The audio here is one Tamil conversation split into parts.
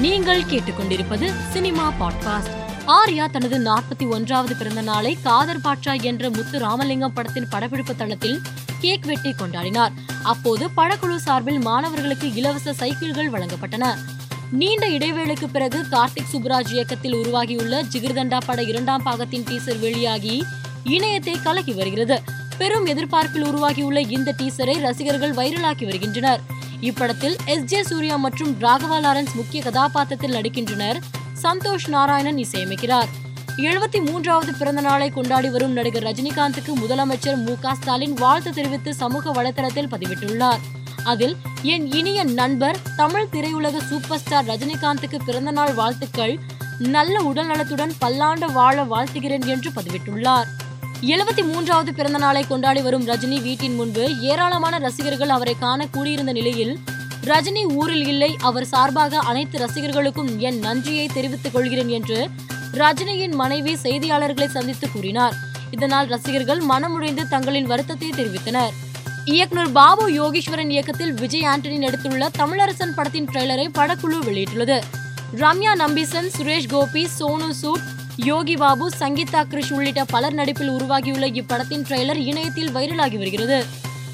நீங்கள் கேட்டுக்கொண்டிருப்பது சினிமா பாட்காஸ்ட். ஆர்யா தனது நாற்பத்தி ஒன்றாவது பிறந்த நாளை காதர் பாட்சா என்ற முத்து ராமலிங்கம் படத்தின் படப்பிடிப்பு தளத்தில் கேக் வெட்டி கொண்டாடினார். அப்போது படக்குழு சார்பில் மாணவர்களுக்கு இலவச சைக்கிள்கள் வழங்கப்பட்டன. நீண்ட இடைவேளைக்கு பிறகு கார்த்திக் சுப்ராஜ் இயக்கத்தில் உருவாகியுள்ள ஜிகிர்தண்டா பட இரண்டாம் பாகத்தின் டீசர் வெளியாகி இணையத்தை கலக்கி வருகிறது. பெரும் எதிர்பார்ப்பில் உருவாகியுள்ள இந்த டீசரை ரசிகர்கள் வைரலாக்கி வருகின்றனர். இப்படத்தில் எஸ் ஜே சூர்யா மற்றும் ராகவா லாரன்ஸ் முக்கிய கதாபாத்திரத்தில் நடிக்கின்றனர். சந்தோஷ் நாராயணன் இசையமைக்கிறார். எழுபத்தி மூன்றாவது பிறந்த நாளை கொண்டாடி வரும் நடிகர் ரஜினிகாந்துக்கு முதலமைச்சர் மு க ஸ்டாலின் வாழ்த்து தெரிவித்து சமூக வலைதளத்தில் பதிவிட்டுள்ளார். அதில் என் இனிய நண்பர் தமிழ் திரையுலக சூப்பர் ஸ்டார் ரஜினிகாந்துக்கு பிறந்தநாள் வாழ்த்துக்கள். நல்ல உடல் நலத்துடன் பல்லாண்டு வாழ வாழ்த்துகிறேன் என்று பதிவிட்டுள்ளார். எழுபத்தி மூன்றாவது பிறந்த நாளை கொண்டாடி வரும் ரஜினி வீட்டின் முன்பு ஏராளமான ரசிகர்கள் அவரை காண கூடியிருந்த நிலையில் ரஜினி ஊரில் இல்லை அவர் சார்பாக அனைத்து ரசிகர்களுக்கும் என் நன்றியை தெரிவித்துக் கொள்கிறேன் என்று ரஜினியின் மனைவி செய்தியாளர்களை சந்தித்து கூறினார். இதனால் ரசிகர்கள் மனமுடைந்து தங்களின் வருத்தத்தை தெரிவித்தனர். இயக்குனர் பாபு யோகீஸ்வரன் இயக்கத்தில் விஜய் ஆண்டனி நடித்துள்ள தமிழரசன் படத்தின் ட்ரெய்லரை படக்குழு வெளியிட்டுள்ளது. ரம்யா நம்பிசன் சுரேஷ் கோபி சோனு சூட் யோகி பாபு சங்கீதா கிருஷ் உள்ளிட்ட பலர் நடிப்பில் உருவாகியுள்ள இப்படத்தின் ட்ரெய்லர் இணையத்தில் வைரலாகி வருகிறது.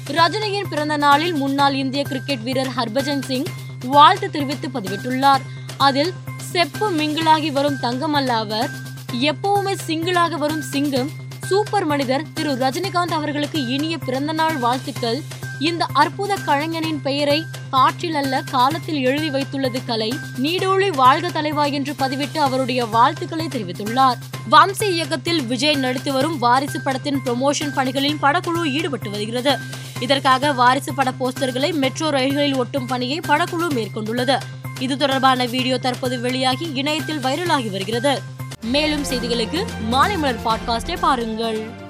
ரஜினியின் பிறந்த நாளில் முன்னாள் இந்திய கிரிக்கெட் வீரர் ஹர்பஜன் சிங் வாழ்த்து தெரிவித்து பதிவிட்டுள்ளார். அதில் செப்பு மிங்கிளாகி வரும் தங்கம் அல்ல அவர் எப்பவுமே சிங்கிளாக வரும் சிங்கம் சூப்பர் மனிதர் திரு ரஜினிகாந்த் அவர்களுக்கு இனிய பிறந்தநாள் வாழ்த்துக்கள் இந்த அற்புத கலைஞனின் பெயரை காற்றில் அல்ல காலத்தில் எழுதி வைத்துள்ளது கலை. நீடோழி வாழ்க தலைவா என்று பதிவிட்டு அவருடைய வாழ்த்துக்களை தெரிவித்துள்ளார். வம்சி இயக்கத்தில் விஜய் நடித்து வரும் வாரிசு படத்தின் ப்ரொமோஷன் பணிகளில் படக்குழு ஈடுபட்டு வருகிறது. இதற்காக வாரிசு பட போஸ்டர்களை மெட்ரோ ரயில்களில் ஒட்டும் பணியை படக்குழு மேற்கொண்டுள்ளது. இது தொடர்பான வீடியோ தற்போது வெளியாகி இணையத்தில் வைரலாகி வருகிறது. மேலும் செய்திகளுக்கு மாலை மலர் பாட்காஸ்டை பாருங்கள்.